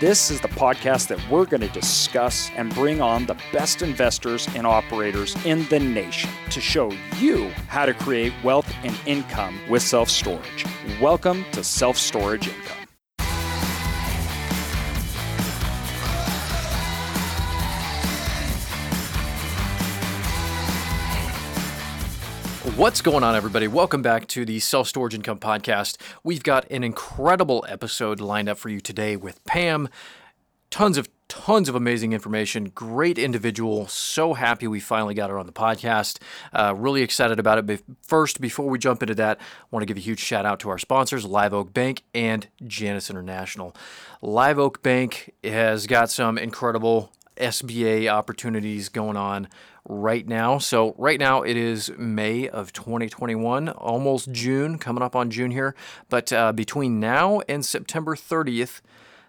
This is the podcast that we're going to discuss and bring on the best investors and operators in the nation to show you how to create wealth and income with self storage. Welcome to Self Storage Income. What's going on, everybody? Welcome back to the Self Storage Income Podcast. We've got an incredible episode lined up for you today with Pam. Tons of tons of amazing information. Great individual. So happy we finally got her on the podcast. Uh, really excited about it. But first, before we jump into that, I want to give a huge shout out to our sponsors, Live Oak Bank and Janus International. Live Oak Bank has got some incredible SBA opportunities going on right now. So, right now it is May of 2021, almost June, coming up on June here. But uh, between now and September 30th,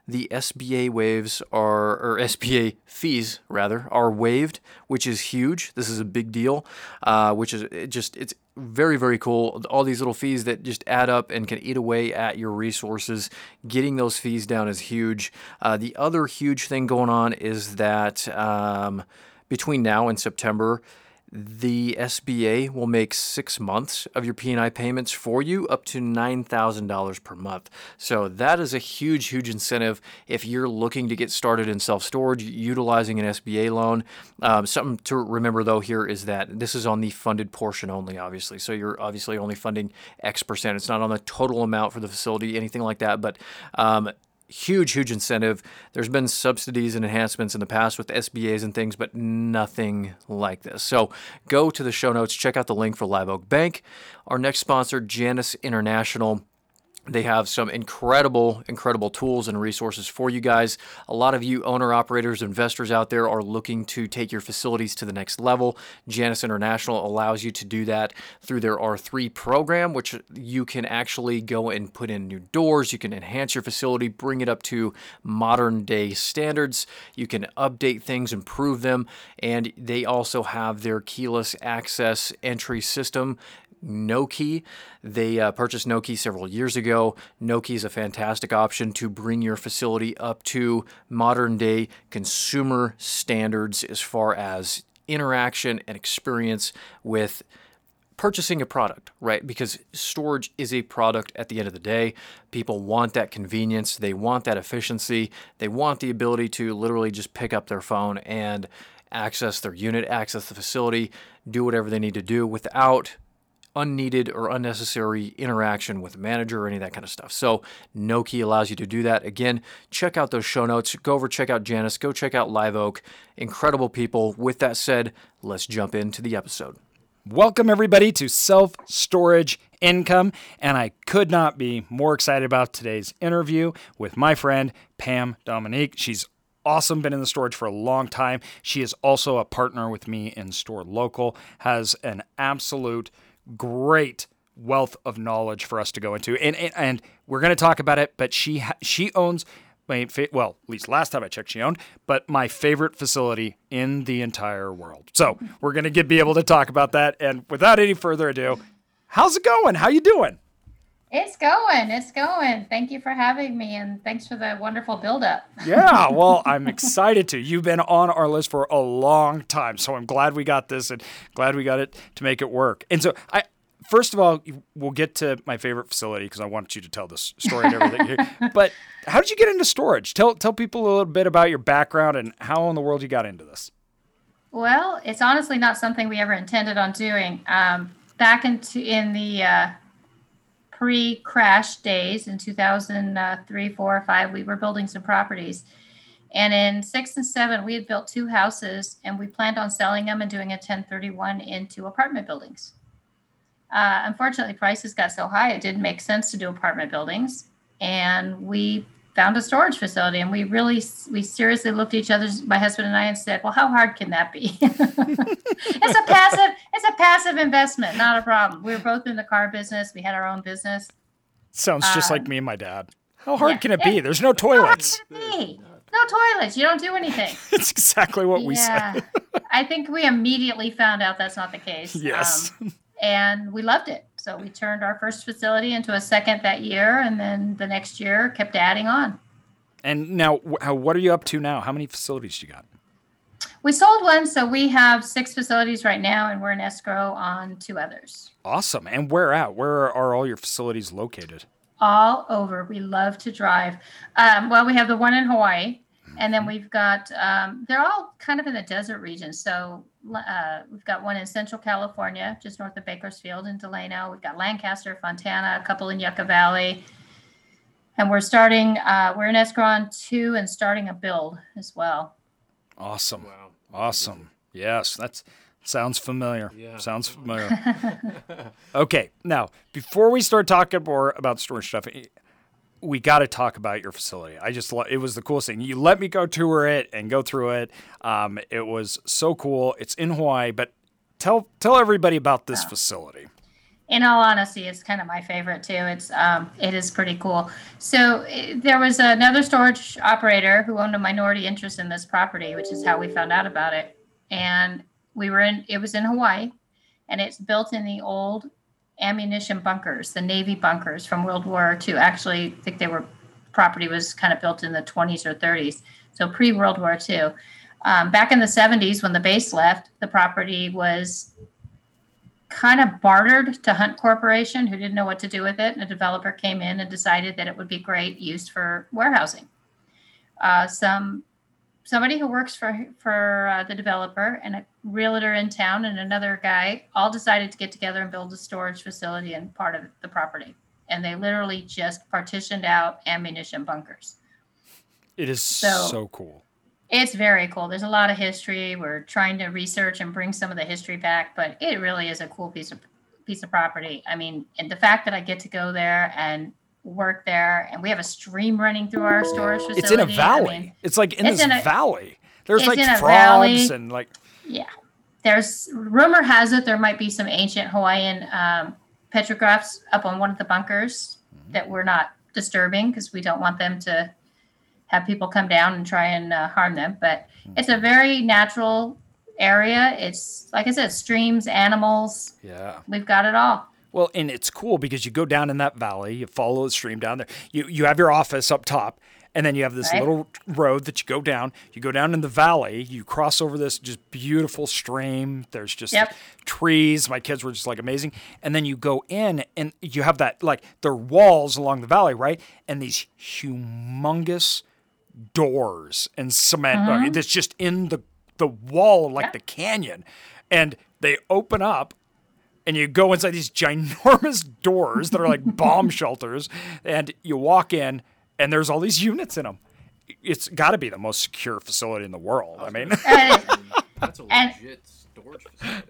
the SBA waves are, or SBA fees rather, are waived, which is huge. This is a big deal, uh, which is it just, it's very, very cool. All these little fees that just add up and can eat away at your resources. Getting those fees down is huge. Uh, the other huge thing going on is that um, between now and September, the SBA will make six months of your P&I payments for you up to $9,000 per month. So that is a huge, huge incentive if you're looking to get started in self-storage utilizing an SBA loan. Um, something to remember though here is that this is on the funded portion only, obviously. So you're obviously only funding X percent. It's not on the total amount for the facility, anything like that. But um, huge, huge incentive. There's been subsidies and enhancements in the past with SBAs and things, but nothing like this. So go to the show notes, check out the link for Live Oak Bank. Our next sponsor, Janus International. They have some incredible, incredible tools and resources for you guys. A lot of you owner operators, investors out there are looking to take your facilities to the next level. Janus International allows you to do that through their R3 program, which you can actually go and put in new doors. You can enhance your facility, bring it up to modern day standards. You can update things, improve them. And they also have their keyless access entry system Nokē. They uh, purchased Nokē several years ago. Nokē is a fantastic option to bring your facility up to modern day consumer standards as far as interaction and experience with purchasing a product, right? Because storage is a product at the end of the day. People want that convenience, they want that efficiency, they want the ability to literally just pick up their phone and access their unit, access the facility, do whatever they need to do without unneeded or unnecessary interaction with a manager or any of that kind of stuff. So Nokē allows you to do that. Again, check out those show notes. Go over, check out Janus, go check out Live Oak. Incredible people. With that said, let's jump into the episode. Welcome, everybody, to Self Storage Income. And I could not be more excited about today's interview with my friend, Pam Dominique. She's awesome, been in the storage for a long time. She is also a partner with me in Store Local, has an absolute great wealth of knowledge for us to go into, and and, and we're going to talk about it. But she ha- she owns my fa- well, at least last time I checked, she owned, but my favorite facility in the entire world. So we're going to be able to talk about that. And without any further ado, how's it going? How you doing? It's going. It's going. Thank you for having me and thanks for the wonderful build up. yeah, well, I'm excited to. You've been on our list for a long time, so I'm glad we got this and glad we got it to make it work. And so I first of all, we'll get to my favorite facility because I want you to tell this story and everything. but how did you get into storage? Tell tell people a little bit about your background and how in the world you got into this. Well, it's honestly not something we ever intended on doing. Um, back into in the uh, pre-crash days in 2003, four, or five, we were building some properties. And in six and seven, we had built two houses and we planned on selling them and doing a 1031 into apartment buildings. Uh, unfortunately, prices got so high, it didn't make sense to do apartment buildings. And we found a storage facility and we really we seriously looked at each other my husband and i and said well how hard can that be it's a passive it's a passive investment not a problem we were both in the car business we had our own business Sounds just like Um, me and my dad. How hard yeah, can it it- be? There's no toilets. no toilets you don't do anything It's exactly what we yeah said. i think we immediately found out that's not the case Yes. Um, and we loved it so we turned our first facility into a second that year and then the next year kept adding on And now, how, what are you up to now? How many facilities do you got? We sold one, so we have six facilities right now, and we're in escrow on two others. Awesome. And where at? Where are all your facilities located? All over. We love to drive. Um, well, we have the one in Hawaii, and then we've got, um, they're all kind of in the desert region. So uh, we've got one in Central California, just north of Bakersfield in Delano. We've got Lancaster, Fontana, a couple in Yucca Valley. And we're starting, uh, we're in escrow on two and starting a build as well. Awesome. Wow. Awesome. Yes, that's sounds familiar. Yeah. Sounds familiar. okay, now before we start talking more about storage stuff, we got to talk about your facility. I just lo- it was the coolest thing. You let me go tour it and go through it. Um, it was so cool. It's in Hawaii, but tell tell everybody about this facility. in all honesty, it's kind of my favorite too. It's um, it is pretty cool. So eh, there was another storage operator who owned a minority interest in this property, which is how we found out about it. And we were in it was in Hawaii, and it's built in the old ammunition bunkers, the Navy bunkers from World War II. Actually, I think they were property was kind of built in the 20s or 30s, so pre World War II. Um, back in the 70s, when the base left, the property was kind of bartered to Hunt Corporation, who didn't know what to do with it. And a developer came in and decided that it would be great use for warehousing. Uh, some somebody who works for for uh, the developer and a realtor in town and another guy all decided to get together and build a storage facility in part of the property. And they literally just partitioned out ammunition bunkers. It is so, So- cool. It's very cool. There's a lot of history. We're trying to research and bring some of the history back, but it really is a cool piece of piece of property. I mean, and the fact that I get to go there and work there, and we have a stream running through our storage facility. It's in a valley. mean, it's like in it's this in a- valley. There's like frogs valley. and like yeah. There's rumor has it there might be some ancient Hawaiian um, petrographs up on one of the bunkers that we're not disturbing because we don't want them to have people come down and try and uh, harm them. But it's a very natural area. It's like I said, streams, animals. yeah. We've got it all. Well, and it's cool because you go down in that valley, you follow the stream down there. You you have your office up top, and then you have this Right. little road that you go down. You go down in the valley, you cross over this just beautiful stream. There's just Yep. trees. My kids were just like amazing. And then you go in and you have that like there are walls along the valley, right? And these humongous doors and cement uh, that's just in the the wall like Yep. the canyon. And they open up and you go inside these ginormous doors that are like bomb shelters and you walk in and there's all these units in them it's got to be the most secure facility in the world i mean And, That's a And- legit storage facility.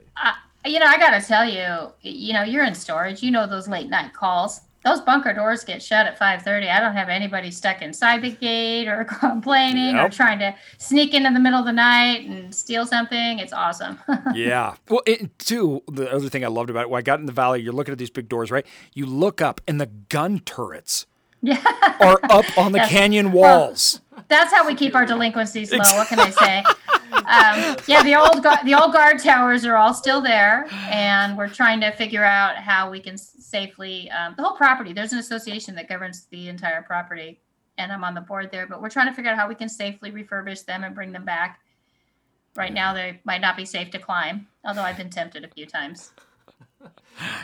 you know, I got to tell you, you know, you're in storage. You know those late night calls. Those bunker doors get shut at 5:30. I don't have anybody stuck inside the gate or complaining or trying to sneak in in the middle of the night and steal something. It's awesome. yeah well it, too the other thing i loved about it when i got in the valley you're looking at these big doors right you look up and the gun turrets yeah. are up on the canyon walls That's how we keep our delinquencies low. What can I say? Um, yeah, the old gu- the old guard towers are all still there, and we're trying to figure out how we can safely um, the whole property. There's an association that governs the entire property, and I'm on the board there. But we're trying to figure out how we can safely refurbish them and bring them back. Right now, they might not be safe to climb, although I've been tempted a few times.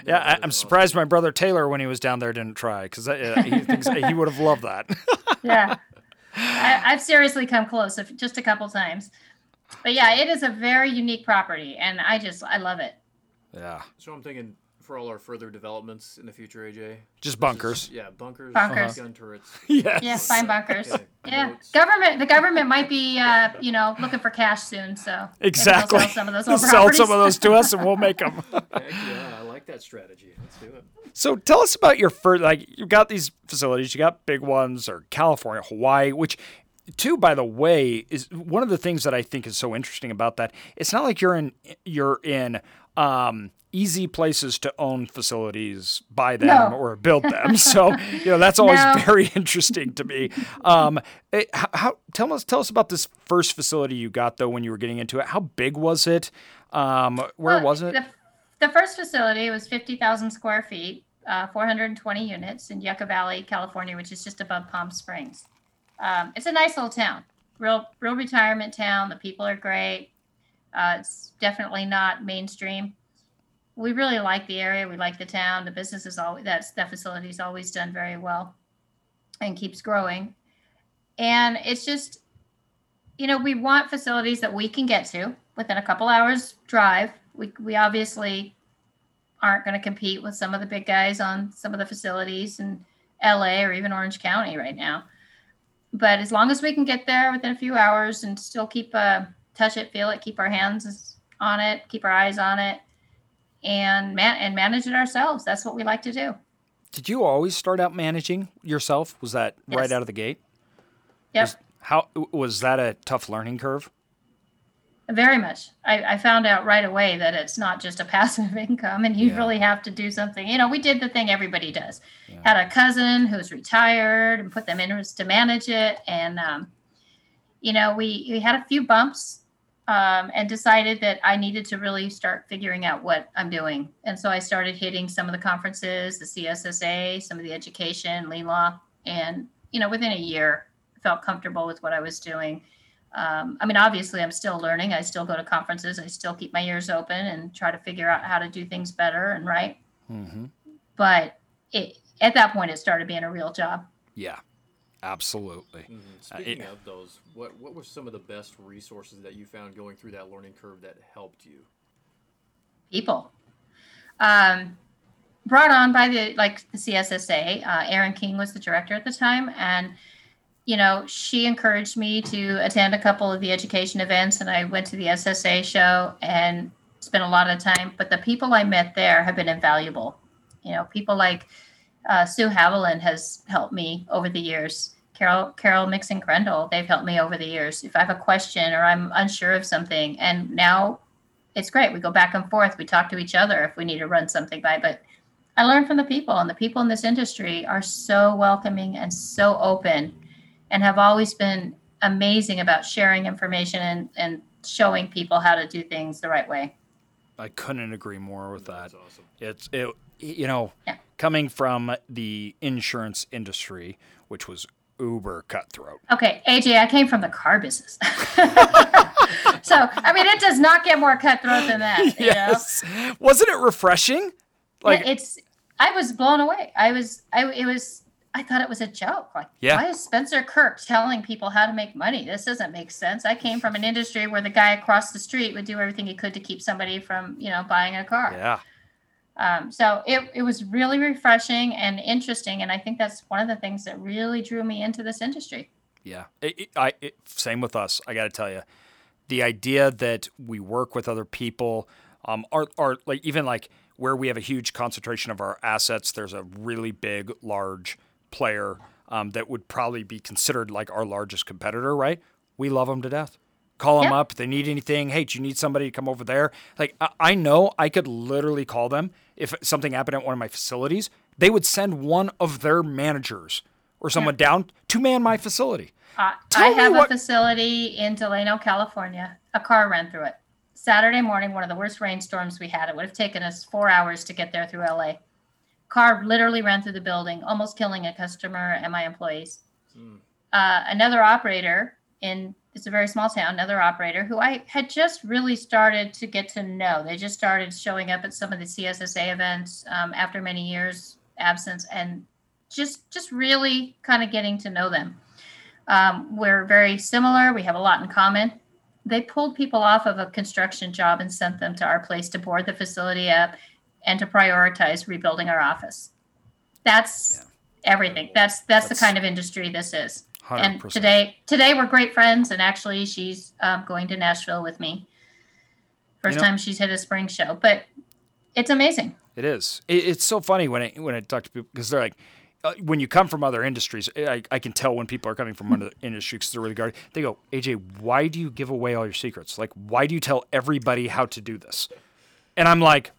Yeah I, i'm surprised my brother taylor when he was down there didn't try because uh, he thinks he would have loved that yeah. I, I've seriously come close, if- just a couple times. But yeah, it is a very unique property, and I just I love it. yeah So I'm thinking for all our further developments in the future, AJ. just bunkers Yeah, bunkers, Bunkers. gun turrets. yes Yeah, fine bunkers. Okay, Yeah, notes. government. The government might be, uh, you know, looking for cash soon. So exactly sell some of those old sell some of those to us and we'll make them Heck yeah, I like like that strategy. Let's do it. So tell us about your first. Like you've got these facilities. You got big ones, or California, Hawaii, which. Too, by the way, is one of the things that I think is so interesting about that. It's not like you're in you're in um, easy places to own facilities, buy them No. or build them. So you know that's always No. very interesting to me. Um, eh, how, tell us tell us about this first facility you got though when you were getting into it. How big was it? Um, where Well, was it? The, the first facility was 50,000 square feet, uh, 420 units in Yucca Valley, California, which is just above Palm Springs. Um, it's a nice little town, real, real retirement town. The people are great. Uh, it's definitely not mainstream. We really like the area. We like the town. The business is always that's that facility is always done very well, and keeps growing. And it's just, you know, we want facilities that we can get to within a couple hours drive. We we obviously aren't going to compete with some of the big guys on some of the facilities in LA or even Orange County right now. But as long as we can get there within a few hours and still keep uh, touch it, feel it, keep our hands on it, keep our eyes on it, and man and manage it ourselves. That's what we like to do. Did you always start out managing yourself? Was that right out of the gate? Yep. How was that a tough learning curve? Very much. I, I found out right away that it's not just a passive income and you Yeah. really have to do something. You know, we did the thing everybody does. Had a cousin who's retired and put them in to manage it. And, um, you know, we, we had a few bumps um, and decided that I needed to really start figuring out what I'm doing. And so I started hitting some of the conferences, the CSSA, some of the education, lien law. And, you know, within a year, I felt comfortable with what I was doing um, I mean, obviously, I'm still learning. I still go to conferences. I still keep my ears open and try to figure out how to do things better and right. Mm-hmm. But it, at that point, it started being a real job. Yeah, absolutely. Mhm. Uh, Speaking it- of those, what what were some of the best resources that you found going through that learning curve that helped you? People, um, brought on by the like the CSSA. Uh, Erin King was the director at the time, and you know she encouraged me to attend a couple of the education events, and I went to the SSA show and spent a lot of time. But the people I met there have been invaluable. You know, people like uh, Sue Haviland has helped me over the years. Carol Carol Mixon Crendel, they've helped me over the years. If I have a question or I'm unsure of something, and now it's great. We go back and forth. We talk to each other if we need to run something by. But I learn from the people, and the people in this industry are so welcoming and so open, and have always been amazing about sharing information and, and showing people how to do things the right way. I couldn't agree more with that. That's awesome. It's it, you know, Yeah. coming from the insurance industry, which was uber cutthroat. Okay, AJ, I came from the car business. so, I mean, it does not get more cutthroat than that. You know? Yes, wasn't it refreshing? Like Yeah, it's I was blown away. I was I it was I thought it was a joke. Like Yeah. why is Spencer Kirk telling people how to make money? This doesn't make sense. I came from an industry where the guy across the street would do everything he could to keep somebody from, you know, buying a car. yeah, Um, so it, it was really refreshing and interesting. And I think that's one of the things that really drew me into this industry. yeah. It, it- I it, same with us. I got to tell you, the idea that we work with other people, um, are are like even like where we have a huge concentration of our assets. There's a really big, large player um, that would probably be considered like our largest competitor. Right? We love them to death. Call them Yeah. up if they need anything. Hey, do you need somebody to come over there? Like I, I know I could literally call them if something happened at one of my facilities. They would send one of their managers or someone down to man my facility. Uh, I me have what- a facility in Delano, California. A car ran through it. Saturday morning, one of the worst rainstorms we had. It would have taken us four hours to get there through LA. Car literally ran through the building, almost killing a customer and my employees. Mm. Uh, another operator in it's a very small town. Another operator who I had just really started to get to know. They just started showing up at some of the CSSA events um, after many years absence, and just just really kind of getting to know them. Um, we're very similar. We have a lot in common. They pulled people off of a construction job and sent them to our place to board the facility up and to prioritize rebuilding our office. That's everything. That's, that's the kind of industry this is. And 100%. today, today we're great friends. And actually, she's um, going to Nashville with me. First You know- time she's hit a spring show, but it's amazing. It is. It, it's so funny when I when I talk to people because they're like, uh, when you come from other industries, I, I can tell when people are coming from other industries because they're really guarded. They go, AJ, why do you give away all your secrets? Like, why do you tell everybody how to do this? And I'm like,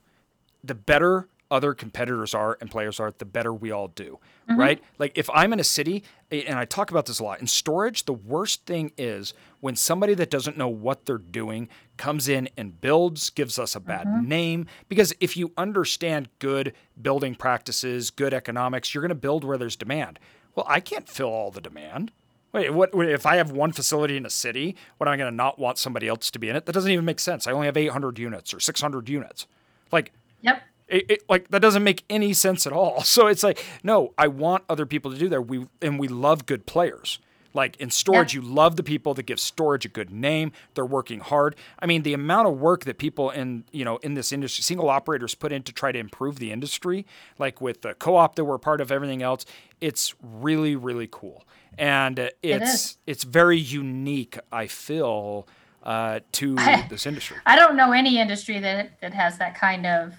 the better other competitors are and players are, the better we all do, mm-hmm. right? Like if I'm in a city, and I talk about this a lot, in storage, the worst thing is when somebody that doesn't know what they're doing comes in and builds, gives us a bad mm-hmm. name. Because if you understand good building practices, good economics, you're going to build where there's demand. Well, I can't fill all the demand. Wait, what if I have one facility in a city? What am I going to not want somebody else to be in it? That doesn't even make sense. I only have 800 units or 600 units. Like, yep. It, it, like that doesn't make any sense at all. So it's like, no, I want other people to do that. We and we love good players. Like in storage, yeah. you love the people that give storage a good name. They're working hard. I mean, the amount of work that people in you know in this industry, single operators, put in to try to improve the industry, like with the co-op that we're part of, everything else, it's really really cool, and it's it it's very unique. I feel uh, to this industry. I don't know any industry that that has that kind of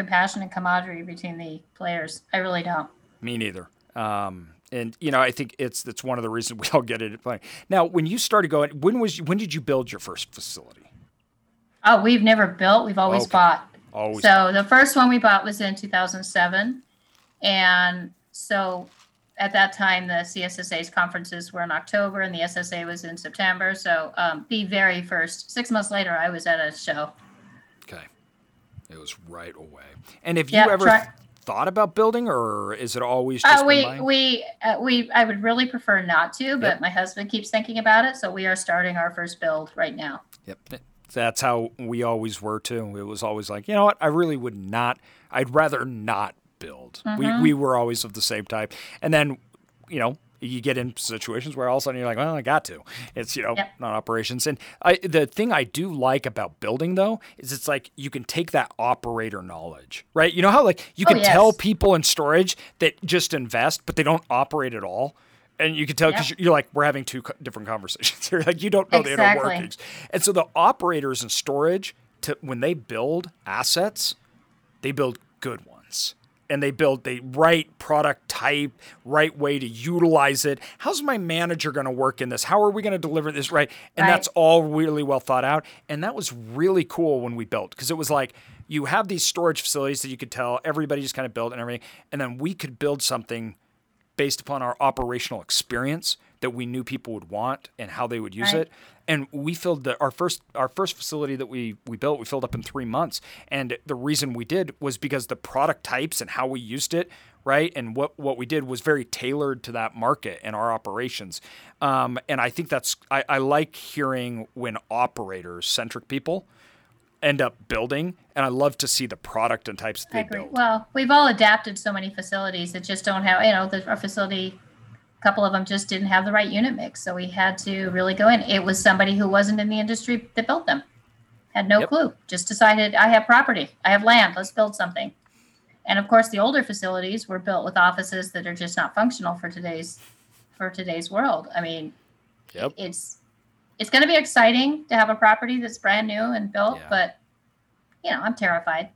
compassion and camaraderie between the players. I really don't. Me neither. Um, and you know, I think it's that's one of the reasons we all get it playing. Now, when you started going, when was when did you build your first facility? Oh, we've never built. We've always okay. bought. Always. So the first one we bought was in 2007, and so at that time the CSSA's conferences were in October and the SSA was in September. So um, the very first six months later, I was at a show. It was right away. And have you yeah, ever try- thought about building, or is it always just uh, we we uh, we? I would really prefer not to, but yep. my husband keeps thinking about it, so we are starting our first build right now. Yep, that's how we always were too. It was always like, you know what? I really would not. I'd rather not build. Mm-hmm. We we were always of the same type, and then you know you get in situations where all of a sudden you're like, well, I got to. It's you know yep. not operations. And I, the thing I do like about building though is it's like you can take that operator knowledge, right? You know how like you oh, can oh, yes. tell people in storage that just invest, but they don't operate at all. And you can tell because yep. you're like, we're having two different conversations here. like you don't know exactly. the inner workings. And so the operators in storage, to when they build assets, they build good ones and they build the right product type, right way to utilize it. How's my manager going to work in this? How are we going to deliver this right? And right. that's all really well thought out. And that was really cool when we built because it was like you have these storage facilities that you could tell everybody just kind of built and everything, and then we could build something based upon our operational experience that we knew people would want and how they would use right. it. And we filled the, our first our first facility that we we built we filled up in three months. And the reason we did was because the product types and how we used it right? And what what we did was very tailored to that market and our operations. Um, and I think that's I, I like hearing when operators centric people end up building and i love to see the product and types that they build well we've all adapted so many facilities that just don't have you know the, our facility a couple of them just didn't have the right unit mix so we had to really go in it was somebody who wasn't in the industry that built them had no yep. clue just decided i have property i have land let's build something and of course the older facilities were built with offices that are just not functional for today's for today's world i mean yep. it's it's going to be exciting to have a property that's brand new and built, yeah. but you know, I'm terrified.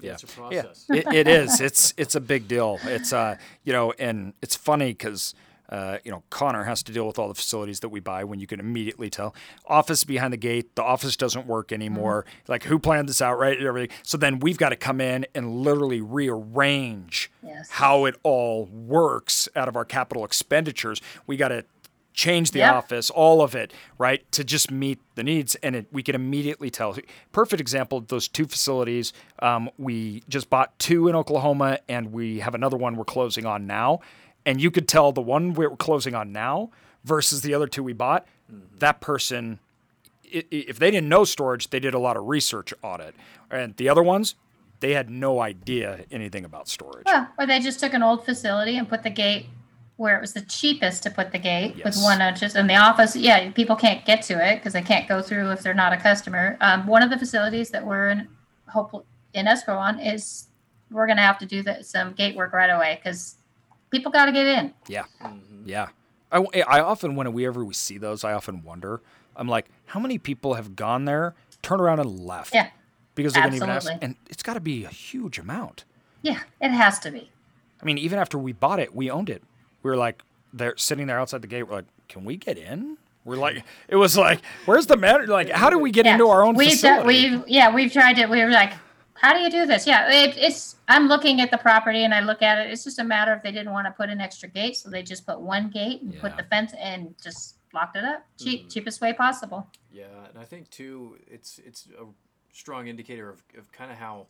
Yeah, yeah, it, it is. It's it's a big deal. It's uh, you know, and it's funny because. Uh, you know, Connor has to deal with all the facilities that we buy when you can immediately tell office behind the gate, the office doesn't work anymore. Mm-hmm. Like who planned this out, right? Everything. So then we've got to come in and literally rearrange yes. how it all works out of our capital expenditures. We got to change the office, all of it, right, to just meet the needs. And it, we can immediately tell. Perfect example those two facilities. Um, we just bought two in Oklahoma, and we have another one we're closing on now. And you could tell the one we're closing on now versus the other two we bought, mm-hmm. that person, if they didn't know storage, they did a lot of research on it. And the other ones, they had no idea anything about storage. Yeah, or they just took an old facility and put the gate where it was the cheapest to put the gate yes. with one inches in the office. Yeah, people can't get to it because they can't go through if they're not a customer. Um, one of the facilities that we're in hope in escrow on is we're going to have to do the, some gate work right away because people got to get in. Yeah, mm-hmm. yeah. I, I often when whenever we see those, I often wonder. I'm like, how many people have gone there, turned around and left? Yeah, because they didn't even ask, and it's got to be a huge amount. Yeah, it has to be. I mean, even after we bought it, we owned it. We were like, they're sitting there outside the gate. We're like, can we get in? We're like, it was like, where's the matter? Like, how do we get Yeah. into our own we've facility? Done, we've yeah, we've tried it. We were like, how do you do this? Yeah, it, it's. I'm looking at the property and I look at it. It's just a matter if they didn't want to put an extra gate, so they just put one gate and Yeah. put the fence and just locked it up. Cheap, Mhm. cheapest way possible. Yeah, and I think too, it's it's a strong indicator of, of kind of how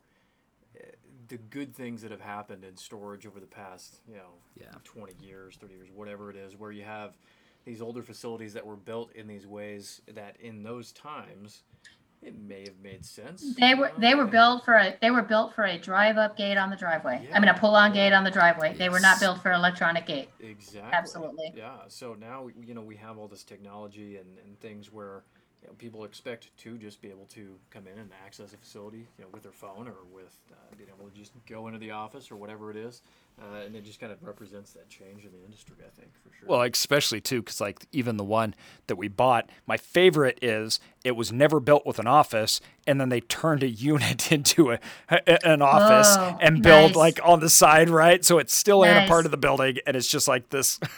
uh, the good things that have happened in storage over the past, you know, Yeah. 20 years, 30 years, whatever it is, where you have these older facilities that were built in these ways that in those times it may have made sense. They were they were uh, built for a they were built for a drive up gate on the driveway. I mean a pull on gate on the driveway. They were not built for electronic gate. Exactly. Absolutely. Yeah. So now you know we have all this technology and, and things where you know, people expect to just be able to come in and access a facility, you know, with their phone or with uh, being able to just go into the office or whatever it is, uh, and it just kind of represents that change in the industry. I think for sure. Well, especially too, because like even the one that we bought, my favorite is it was never built with an office, and then they turned a unit into a, a- an office Oh, and built nice. like on the side, right? So it's still in a part of the building, and it's just like this.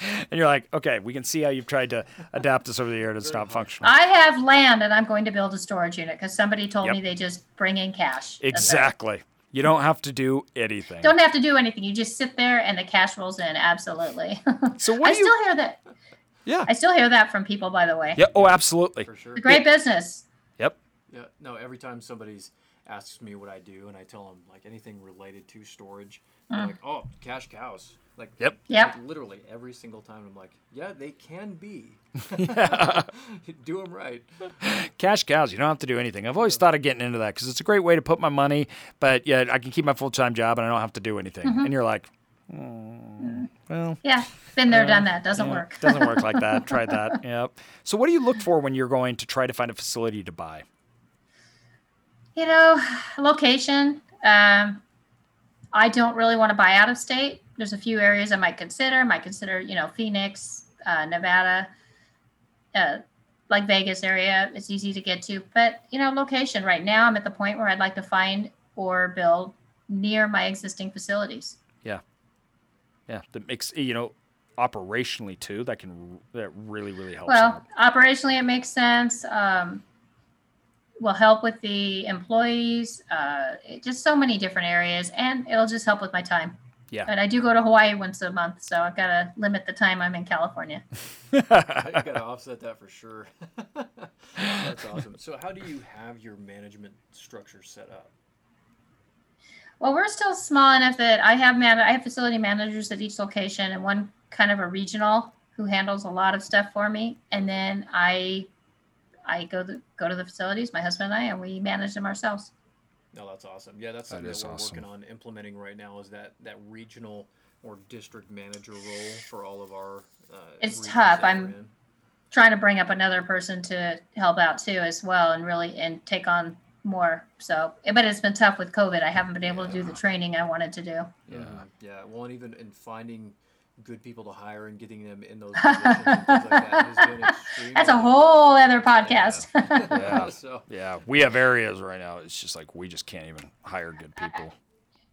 and you're like, okay, we can see how you've tried to adapt this over the year, and it's not functional. I have land and I'm going to build a storage unit because somebody told Yep. me they just bring in cash. Exactly. You don't have to do anything. Don't have to do anything. You just sit there and the cash rolls in. Absolutely. So what I do you? still hear that. Yeah. I still hear that from people, by the way. Yeah. Oh, absolutely. for sure. It's a great business. Yep. Yeah. No. Every time somebody's asks me what I do, and I tell them like anything related to storage, they're mm. like, "Oh, cash cows." Like, Yep. Yep. like, literally every single time, I'm like, "Yeah, they can be. Yeah. do them right." Cash cows. You don't have to do anything. I've always thought of getting into that because it's a great way to put my money, but yeah, I can keep my full time job and I don't have to do anything. Mm-hmm. And you're like, "Hmm, well, Yeah. Been there, done that. Doesn't yeah, work. doesn't work like that. Tried that. Yep. So what do you look for when you're going to try to find a facility to buy? you know, location. Um, I don't really want to buy out of state. There's a few areas I might consider. Might consider, you know, Phoenix, uh, Nevada, uh, like Vegas area. It's easy to get to. But you know, location. Right now, I'm at the point where I'd like to find or build near my existing facilities. Yeah, yeah. that makes you know operationally too. That can that really really helps. Well, out. operationally, it makes sense. Um, will help with the employees. Uh, just so many different areas, and it'll just help with my time. Yeah. And I do go to Hawaii once a month, so I've got to limit the time I'm in California. you got to offset that for sure. That's awesome. So, how do you have your management structure set up? Well, we're still small enough that I have man- I have facility managers at each location, and one kind of a regional who handles a lot of stuff for me, and then I I go the, go to the facilities, my husband and I, and we manage them ourselves. No, that's awesome. Yeah, that's That something we're awesome. working on implementing right now. Is that that regional or district manager role for all of our? Uh, It's tough. I'm- in? trying to bring up another person to help out too as well and really and take on more so but it's been tough with covid i haven't been able to do the training i wanted to do Yeah, yeah. Well, and even in finding good people to hire and getting them in those positions and things like that has been extremely. that's a whole other podcast Yeah. so Yeah, we have areas right now. It's just like we just can't even hire good people.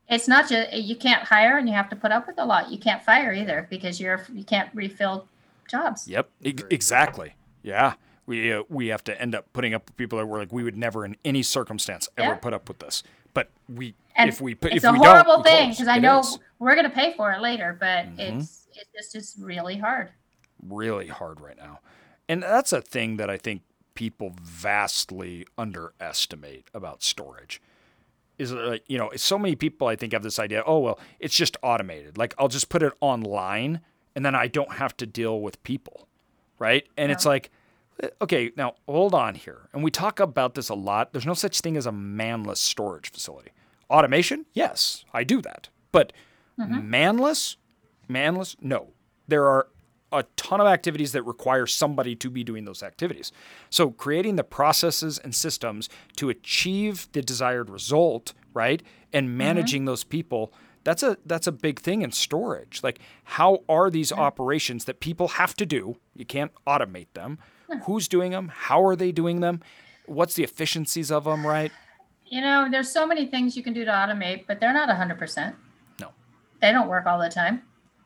it's not just you can't hire and you have to put up with a lot you can't fire either because you're you can't refill jobs Yep, e- exactly. Yeah, we uh, we have to end up putting up with people that we're like we would never in any circumstance ever Yeah. put up with this. But we and if we put it's if a we horrible thing because i know is we're going to pay for it later but Mhm. it's it's just it's really hard really hard right now, and that's a thing that I think people vastly underestimate about storage. Is like you know, so many people I think have this idea. Oh well, it's just automated. Like I'll just put it online, and then I don't have to deal with people, right? And it's like, eh, okay, now hold on here. And we talk about this a lot. There's no such thing as a manless storage facility. Automation, yes, I do that. But mm-hmm. manless, manless, no. There are a ton of activities that require somebody to be doing those activities. So creating the processes and systems to achieve the desired result, right? And mm-hmm. managing those people, that's a that's a big thing in storage. Like how are these mm-hmm. operations that people have to do? You can't automate them. Who's doing them? How are they doing them? What's the efficiencies of them, right? You know, there's so many things you can do to automate, but they're not 100%. No. They don't work all the time.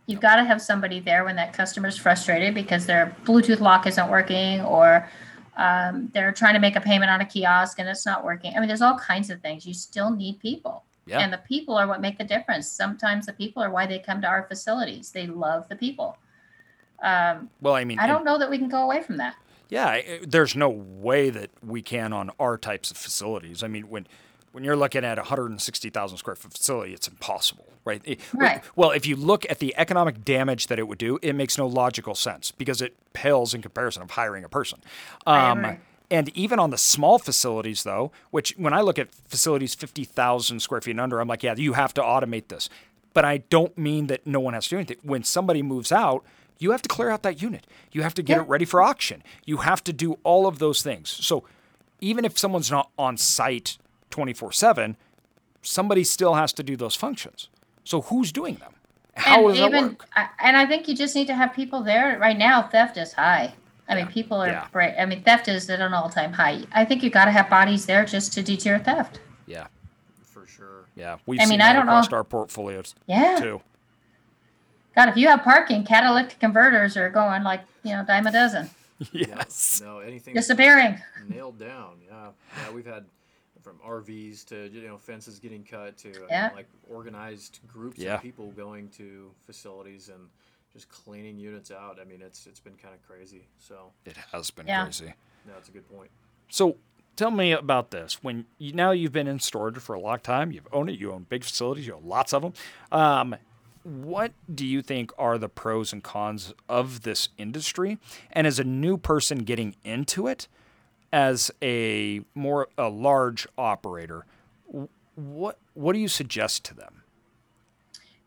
You've got to have somebody there when that customer's frustrated because their Bluetooth lock isn't working or um, they're trying to make a payment on a kiosk and it's not working. I mean, there's all kinds of things. You still need people. Yeah. And the people are what make the difference. Sometimes the people are why they come to our facilities. They love the people. Um, Well, I mean, I don't know that we can go away from that. Yeah, there's no way that we can on our types of facilities. I mean, when when you're looking at a 160,000 square foot facility, it's impossible, right? It- Right. Well, if you look at the economic damage that it would do, it makes no logical sense because it pales in comparison of hiring a person. Um, and even on the small facilities, though, which when I look at facilities 50,000 square feet and under, I'm like, yeah, you have to automate this. But I don't mean that no one has to do anything. When somebody moves out, you have to clear out that unit. You have to get Yeah. it ready for auction. You have to do all of those things. So even if someone's not on site 24 7, somebody still has to do those functions. So who's doing them? How and does that work? I, and I think you just need to have people there. Right now, theft is high. I mean, people are Yeah. great. I mean, theft is at an all-time high. I think you got to have bodies there just to deter theft. Yeah, For sure. yeah. We've I seen mean, that I don't across know- our portfolios Yeah. too. God, if you have parking, catalytic converters are going like you know dime a dozen, yes. No, anything disappearing. nailed down. Yeah, yeah. We've had from RVs to you know fences getting cut to I mean, like organized groups Yeah. of people going to facilities and just cleaning units out. I mean, it's it's been kind of crazy. So It has been Yeah. crazy. yeah, that's a good point. So tell me about this. When you, now you've been in storage for a long time, you've owned it, you own big facilities, you own lots of them. Um, what do you think are the pros and cons of this industry? And as a new person getting into it, as a more a large operator, what what do you suggest to them?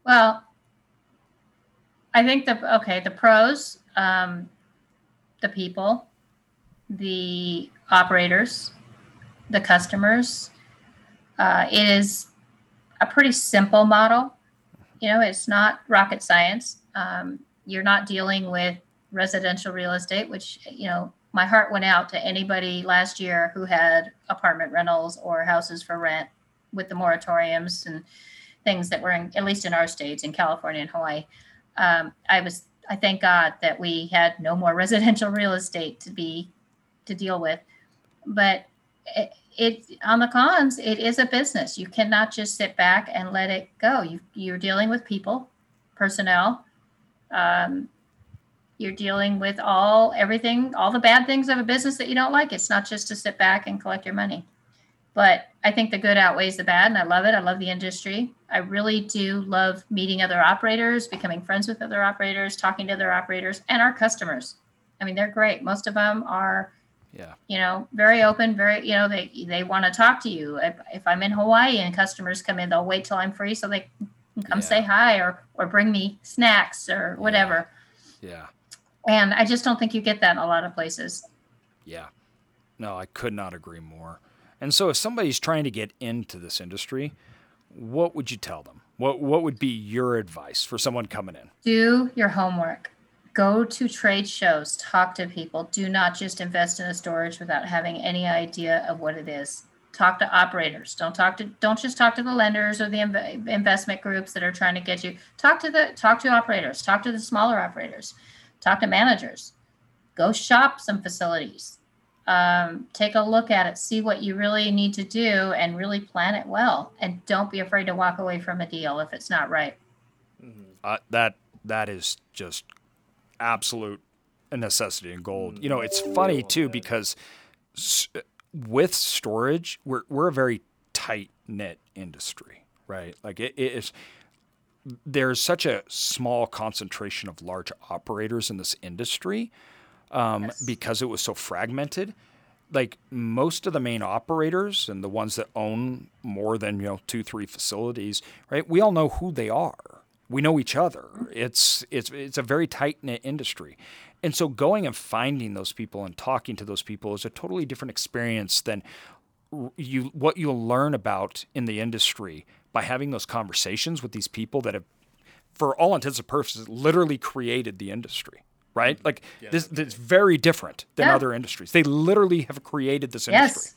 Well, I think the okay the pros, um, the people, the operators, the customers. Uh, it is a pretty simple model. You know, it's not rocket science. Um, you're not dealing with residential real estate, which you know my heart went out to anybody last year who had apartment rentals or houses for rent with the moratoriums and things that were in, at least in our states in California and Hawaii. Um, I was I thank God that we had no more residential real estate to be to deal with. But it, it on the cons, it is a business. You cannot just sit back and let it go. You you're dealing with people, personnel. Um, you're dealing with all everything, all the bad things of a business that you don't like. It's not just to sit back and collect your money. But I think the good outweighs the bad, and I love it. I love the industry. I really do love meeting other operators, becoming friends with other operators, talking to other operators, and our customers. I mean, they're great. Most of them are, Yeah. you know, very open. Very, you know, they they want to talk to you. If, if I'm in Hawaii and customers come in, they'll wait till I'm free so they can come Yeah. say hi or or bring me snacks or whatever. Yeah. And I just don't think you get that in a lot of places. Yeah. No, I could not agree more. And so if somebody's trying to get into this industry, what would you tell them? What what would be your advice for someone coming in? do your homework go to trade shows talk to people. Do not just invest in a storage without having any idea of what it is. Talk to operators. Don't talk to don't just talk to the lenders or the inv- investment groups that are trying to get you. Talk to the talk to operators. Talk to the smaller operators. Talk to managers. Go shop some facilities. Um, take a look at it. See what you really need to do and really plan it well. And don't be afraid to walk away from a deal if it's not right. Uh, that that is just absolute necessity and gold. You know, it's funny too because with storage, we're we're a very tight knit industry, right? Like it, it is. There's such a small concentration of large operators in this industry um, Yes. because it was so fragmented. Like most of the main operators and the ones that own more than you know two, three facilities, right? We all know who they are. We know each other. It's it's it's a very tight knit industry, and so going and finding those people and talking to those people is a totally different experience than you what you'll learn about in the industry by having those conversations with these people that have for all intents and purposes literally created the industry right? Mm-hmm. Like this this very different than Yeah. other industries. They literally have created this industry. Yes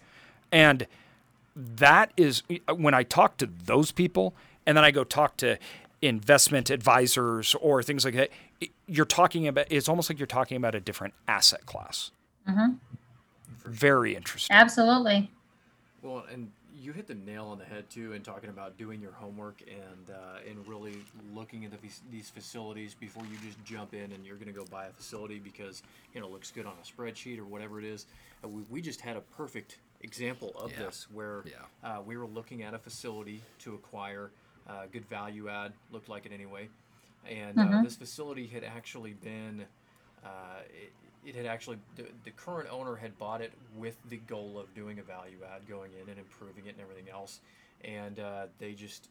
and that is uh, when I talk to those people, and then I go talk to investment advisors or things like that. You're talking about. It's almost like you're talking about a different asset class. Mm-hmm. Very interesting. Absolutely. Well, and you hit the nail on the head too in talking about doing your homework and uh, and really looking at the, these facilities before you just jump in and you're going to go buy a facility because you know it looks good on a spreadsheet or whatever it is. Uh, we, we just had a perfect example of Yeah. this where Yeah. uh, we were looking at a facility to acquire uh, good value add looked like it anyway. And uh, Mhm. this facility had actually been uh, it, it had actually the, the current owner had bought it with the goal of doing a value add going in and improving it and everything else. And uh, they just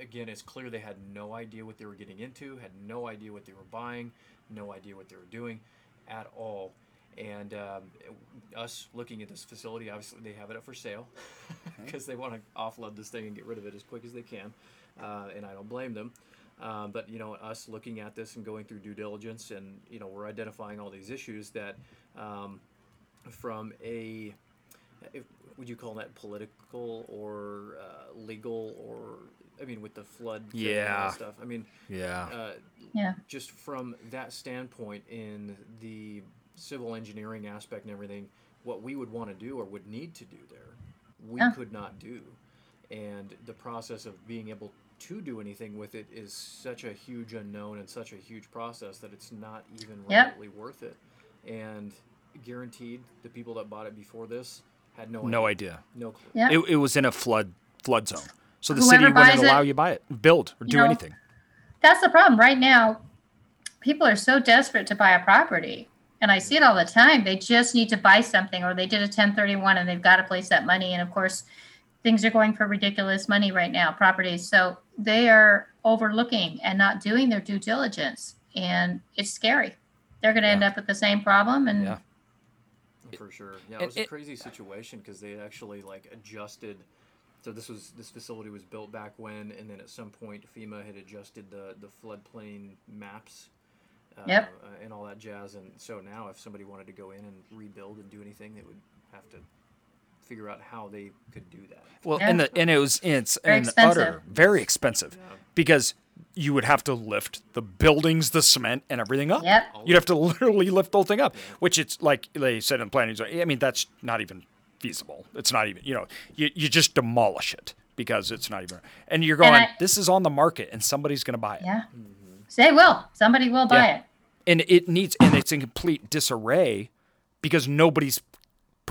again it's clear they had no idea what they were getting into had no idea what they were buying no idea what they were doing at all. And um, us looking at this facility obviously they have it up for sale because they want to offload this thing and get rid of it as quick as they can uh, and i don't blame them um, but you know, us looking at this and going through due diligence, and you know, we're identifying all these issues that, um, from a, if, would you call that political or uh, legal or, I mean, with the flood thing and Yeah. stuff. I mean, Yeah. uh, Yeah. just from that standpoint in the civil engineering aspect and everything, what we would want to do or would need to do there, we Yeah. could not do. And the process of being able to do anything with it is such a huge unknown and such a huge process that it's not even Yep. remotely worth it. And guaranteed, the people that bought it before this had no No idea. idea. No clue. Yeah. It, it was in a flood flood zone, so the Whoever city buys wouldn't it- allow you to buy it, build, or do know, anything. That's the problem. Right now, people are so desperate to buy a property. And I see it all the time. They just need to buy something or they did a 1031 and they've got to place that money. And of course, things are going for ridiculous money right now, properties. So they are overlooking and not doing their due diligence. And it's scary. They're going to end up with the same problem. And Yeah. for sure yeah and it was a it- crazy situation because they actually like adjusted so this was this facility was built back when and then at some point FEMA had adjusted the the floodplain maps uh, Yep. uh, and all that jazz and so now if somebody wanted to go in and rebuild and do anything they would have to figure out how they could do that Well, Yeah. and the and it was it's Very an expensive. utter very expensive Yeah. because you would have to lift the buildings, the cement, and everything up. Yep. You'd have to literally lift the whole thing up, which it's like they said in planning. zone, I mean, that's not even feasible. It's not even you know you you just demolish it because it's not even. And you're going, I- this is on the market, and somebody's going to buy it. yeah. They will. Somebody will buy Yeah. it. and it needs and it's in complete disarray because nobody's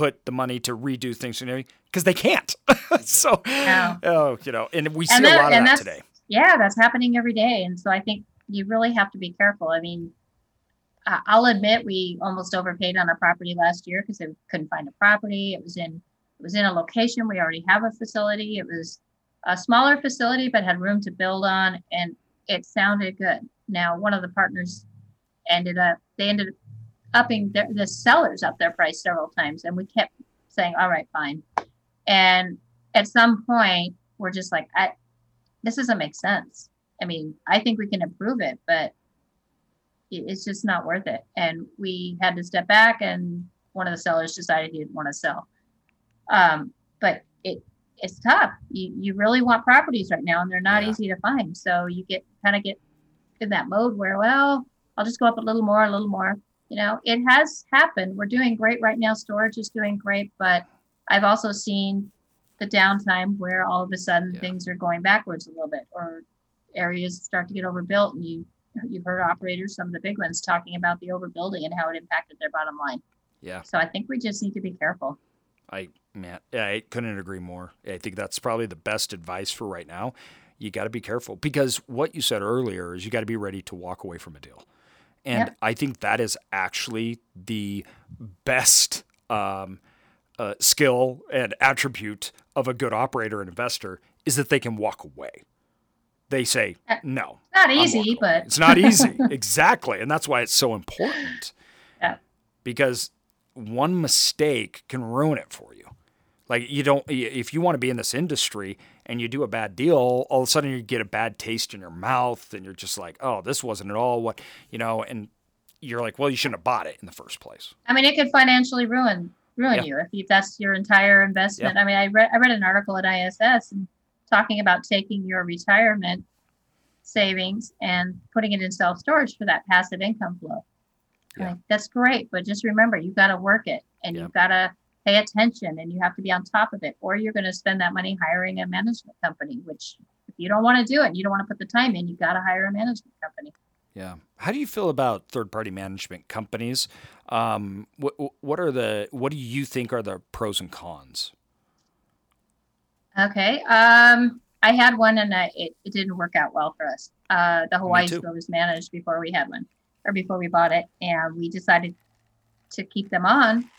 put the money to redo things and because they can't. so, No. oh, you know, and we see And a lot of that today. yeah, that's happening every day. And so I think you really have to be careful. I mean, I'll admit we almost overpaid on a property last year because we couldn't find a property. It was in it was in a location we already have a facility. It was a smaller facility but had room to build on, and it sounded good. Now one of the partners ended up they ended up upping their the sellers up their price several times, and we kept saying, "All right, fine." And at some point, we're just like, I, this doesn't make sense. I mean, I think we can improve it, but it, it's just not worth it. And we had to step back, and one of the sellers decided he didn't want to sell. Um, but it it's tough. You you really want properties right now, and they're not Yeah. easy to find. So you get kind of get in that mode where, well, I'll just go up a little more, a little more. You know, it has happened. We're doing great right now. Storage is doing great, but I've also seen the downtime where all of a sudden Yeah. things are going backwards a little bit or areas start to get overbuilt and you you've heard operators some of the big ones talking about the overbuilding and how it impacted their bottom line Yeah. so i think we just need to be careful I man, I couldn't agree more. I think that's probably the best advice for right now. You got to be careful because what you said earlier is you got to be ready to walk away from a deal, and Yep. I think that is actually the best um, uh, skill and attribute of a good operator and investor is that they can walk away. They say Uh, no. not easy but it's not easy exactly, and that's why it's so important Yeah. because one mistake can ruin it for you. Like you don't if you want to be in this industry and you do a bad deal, all of a sudden you get a bad taste in your mouth and you're just like, "Oh, this wasn't at all what, you know, and you're like, "Well, you shouldn't have bought it in the first place." i mean it could financially ruin ruin Yeah. you if you, that's your entire investment. I mean, I read I read an article at ISS and talking about taking your retirement savings and putting it in self storage for that passive income flow. Yeah. Like, that's great, but just remember you got to work it and Yeah. you've got to pay attention and you have to be on top of it, or you're going to spend that money hiring a management company. Which, if you don't want to do it, you don't want to put the time in, you got to hire a management company. Yeah. How do you feel about third-party management companies? Um, what what are the what do you think are the pros and cons? Okay. Um, I had one and I, it, it didn't work out well for us. Uh, the Hawaii store was managed before we had one or before we bought it. And we decided to keep them on.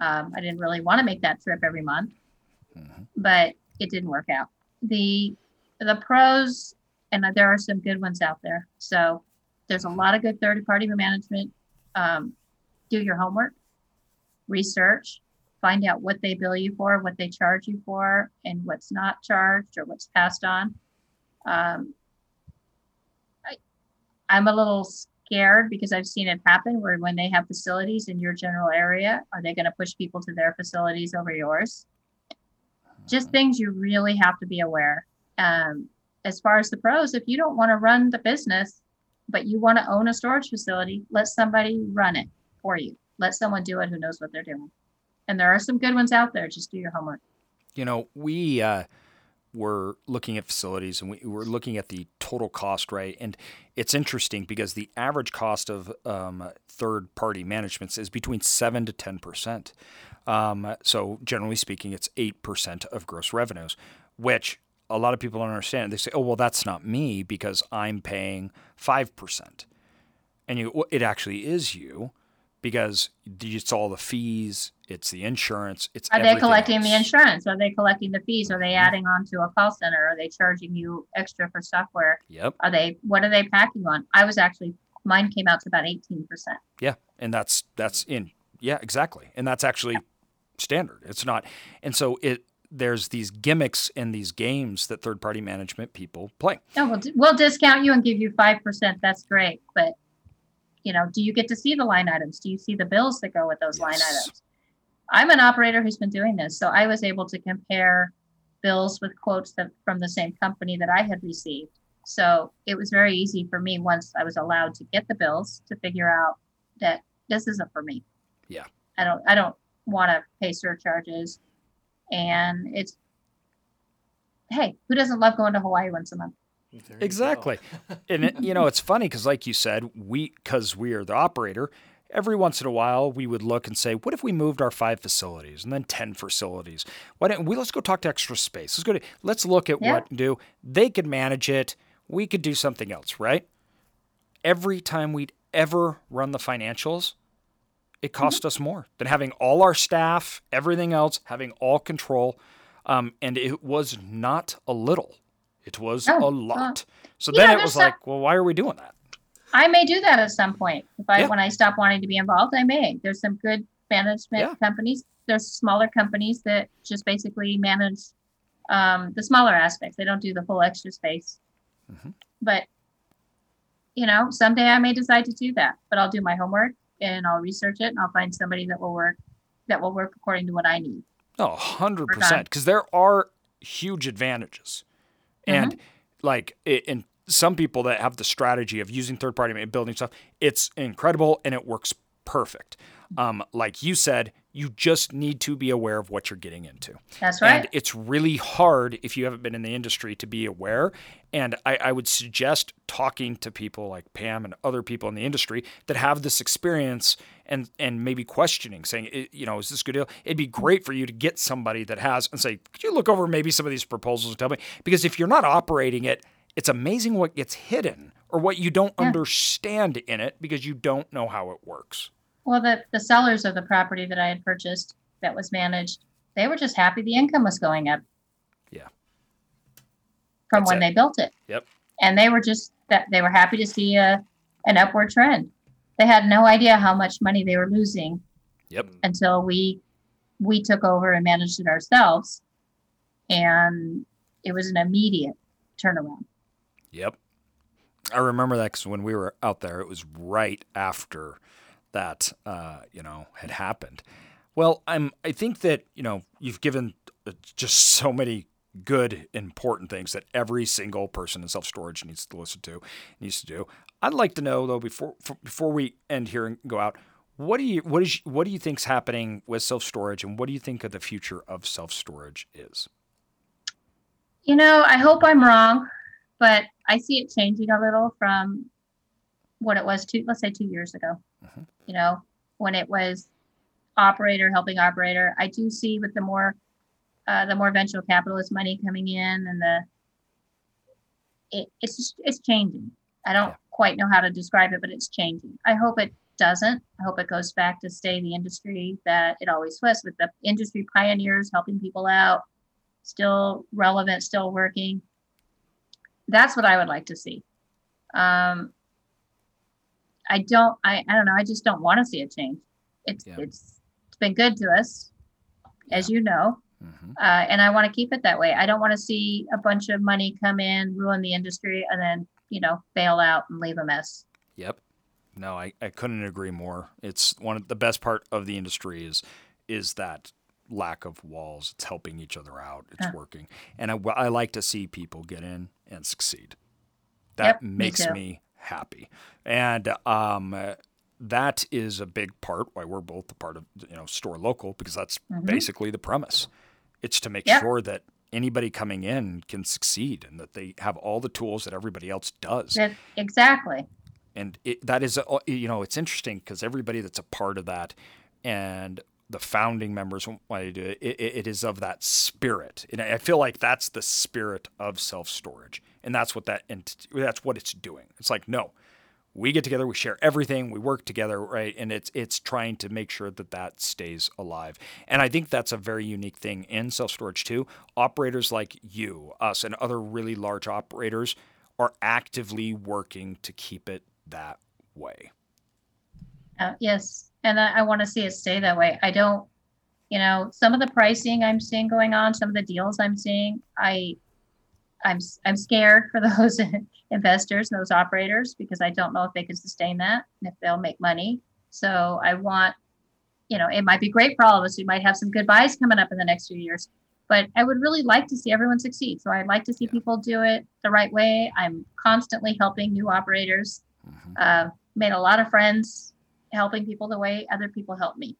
Um, I didn't really want to make that trip every month, Mhm. but it didn't work out. The, the pros, and there are some good ones out there. So there's a lot of good third party management. Um, do your homework, research, find out what they bill you for, what they charge you for, and what's not charged or what's passed on. Um, I, I'm a little scared because I've seen it happen where when they have facilities in your general area, are they going to push people to their facilities over yours? Just things you really have to be aware. Um, as far as the pros, if you don't want to run the business, but you want to own a storage facility, let somebody run it for you. Let someone do it who knows what they're doing. And there are some good ones out there. Just do your homework. You know, we uh, were looking at facilities and we, are looking at the total cost, right? And it's interesting because the average cost of um, third party managements is between 7 to 10%. Um, so, generally speaking, it's 8% of gross revenues, which a lot of people don't understand. They say, oh, well, that's not me because I'm paying 5%. And you, well, it actually is you because it's all the fees, it's the insurance, it's Are they collecting the else. Mm-hmm. insurance? Are they collecting the fees? Are they adding on to a call center? Are they charging you extra for software? Yep. Are they, what are they packing on? I was actually, mine came out to about 18%. Yeah, and that's that's in yeah exactly, and that's actually standard. It's not, and so it there's these gimmicks and these games that third party management people play. No, we'll, we'll discount you and give you 5%. That's great. But, you know, do you get to see the line items? Do you see the bills that go with those line items? I'm an operator who's been doing this. So I was able to compare bills with quotes that from the same company that I had received. So it was very easy for me once I was allowed to get the bills to figure out that this isn't for me. Yeah. I don't I don't want to pay surcharges. And it's hey, who doesn't love going to Hawaii once a month? There you go. Exactly, and it, you know it's funny because like you said, we because we are the operator. Every once in a while, we would look and say, "What if we moved our five facilities and then ten facilities? Why don't we? Let's go talk to Extra Space. Let's go to. Let's look at Yeah. what do. They could manage it. We could do something else, right? Every time we'd ever run the financials, it cost us more than having all our staff, everything else, having all control, um, and it was not a little. It was No, a uh, lot. So yeah, then it was like, well, why are we doing that? I may do that at some point. If I Yeah. when I stop wanting to be involved, I may. There's some good management Yeah. companies. There's smaller companies that just basically manage um, the smaller aspects. They don't do the full Extra Space. Mhm. But you know, someday I may decide to do that. But I'll do my homework and I'll research it and I'll find somebody that will work that will work according to what I need. No, hundred We're percent. done. Because there are huge advantages, and Mm-hmm. like, it, and some people that have the strategy of using third party and building stuff, it's incredible and it works perfect. Um, like you said, you just need to be aware of what you're getting into. That's right. And it's really hard if you haven't been in the industry to be aware. And I, I would suggest talking to people like Pam and other people in the industry that have this experience and and maybe questioning, saying, you know, is this a good deal? It'd be great for you to get somebody that has and say, could you look over maybe some of these proposals and tell me? Because if you're not operating it, it's amazing what gets hidden or what you don't Yeah. understand in it because you don't know how it works. Well, the, the sellers of the property that I had purchased that was managed, they were just happy the income was going up. Yeah. From That's when it. they built it. Yep. And they were just that they were happy to see a, an upward trend. They had no idea how much money they were losing Yep. until we we took over and managed it ourselves. And it was an immediate turnaround. Yep. I remember that because when we were out there, it was right after that, uh, you know, had happened. Well, I'm. I think that you know you've given uh, just so many good, important things that every single person in self storage needs to listen to, needs to do. I'd like to know though before before we end here and go out, what do you what is what do you think's happening with self storage, and what do you think of the future of self storage is? You know, I hope I'm wrong, but I see it changing a little from what it was two, let's say two years ago. Mm-hmm. You know, when it was operator helping operator. I do see with the more uh, the more venture capitalist money coming in and the it, it's just, it's changing. I don't yeah. quite know how to describe it, but it's changing. I hope it doesn't. I hope it goes back to stay the industry that it always was with the industry pioneers helping people out, still relevant, still working. That's what I would like to see. Um, I don't. I, I don't know. I just don't want to see a change. It's yeah. it's it's been good to us, as you know, mm-hmm. uh, and I want to keep it that way. I don't want to see a bunch of money come in, ruin the industry, and then you know bail out and leave a mess. Yep. No, I, I couldn't agree more. It's one of the best part of the industry is is that lack of walls. It's helping each other out. It's huh. working, and I, I like to see people get in and succeed. That yep, makes me, me happy. And um, that is a big part why we're both a part of you know StoreLocal because that's mm-hmm. basically the premise. It's to make yeah. sure that anybody coming in can succeed and that they have all the tools that everybody else does. exactly. And it, that is, you know, it's interesting because everybody that's a part of that and the founding members why do it, it, it is of that spirit. And I feel like that's the spirit of self storage. And that's what that, and that's what it's doing. It's like, no, we get together, we share everything, we work together, right? And it's it's trying to make sure that that stays alive. And I think that's a very unique thing in self storage too. Operators like you, us, and other really large operators are actively working to keep it that way. Uh, yes, and I, I want to see it stay that way. I don't, you know, some of the pricing I'm seeing going on, some of the deals I'm seeing, I I'm I'm scared for those investors and those operators because I don't know if they can sustain that and if they'll make money. So I want, you know, it might be great for all of us. We might have some good buys coming up in the next few years, but I would really like to see everyone succeed. So I'd like to see yeah. people do it the right way. I'm constantly helping new operators. Mm-hmm. Uh, made a lot of friends helping people the way other people help me.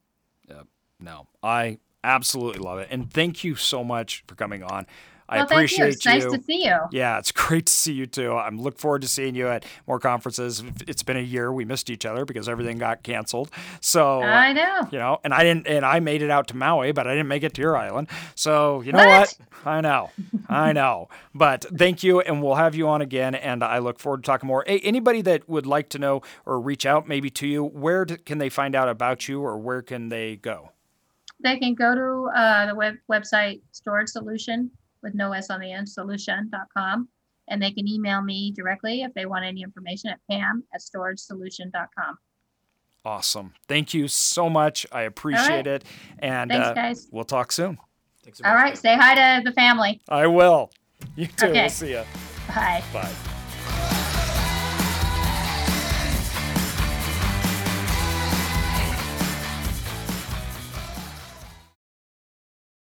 Yeah, No, I absolutely love it. And thank you so much for coming on. I appreciate you. It's you. nice to see you. Yeah, it's great to see you too. I'm look forward to seeing you at more conferences. It's been a year. We missed each other because everything got canceled. So I know. You know, and I didn't and I made it out to Maui, but I didn't make it to your island. So you know what? what? I know. I know. But thank you and we'll have you on again and I look forward to talking more. Hey, anybody that would like to know or reach out maybe to you, where can they find out about you or where can they go? They can go to uh, the web website Storage Solution with no S on the end, solution.com. And they can email me directly if they want any information at pam at storagesolution.com. Awesome. Thank you so much. I appreciate right. it. And Thanks, uh, guys. we'll talk soon. All right. Say hi to the family. I will. You too. Okay. We'll see you. Bye. Bye.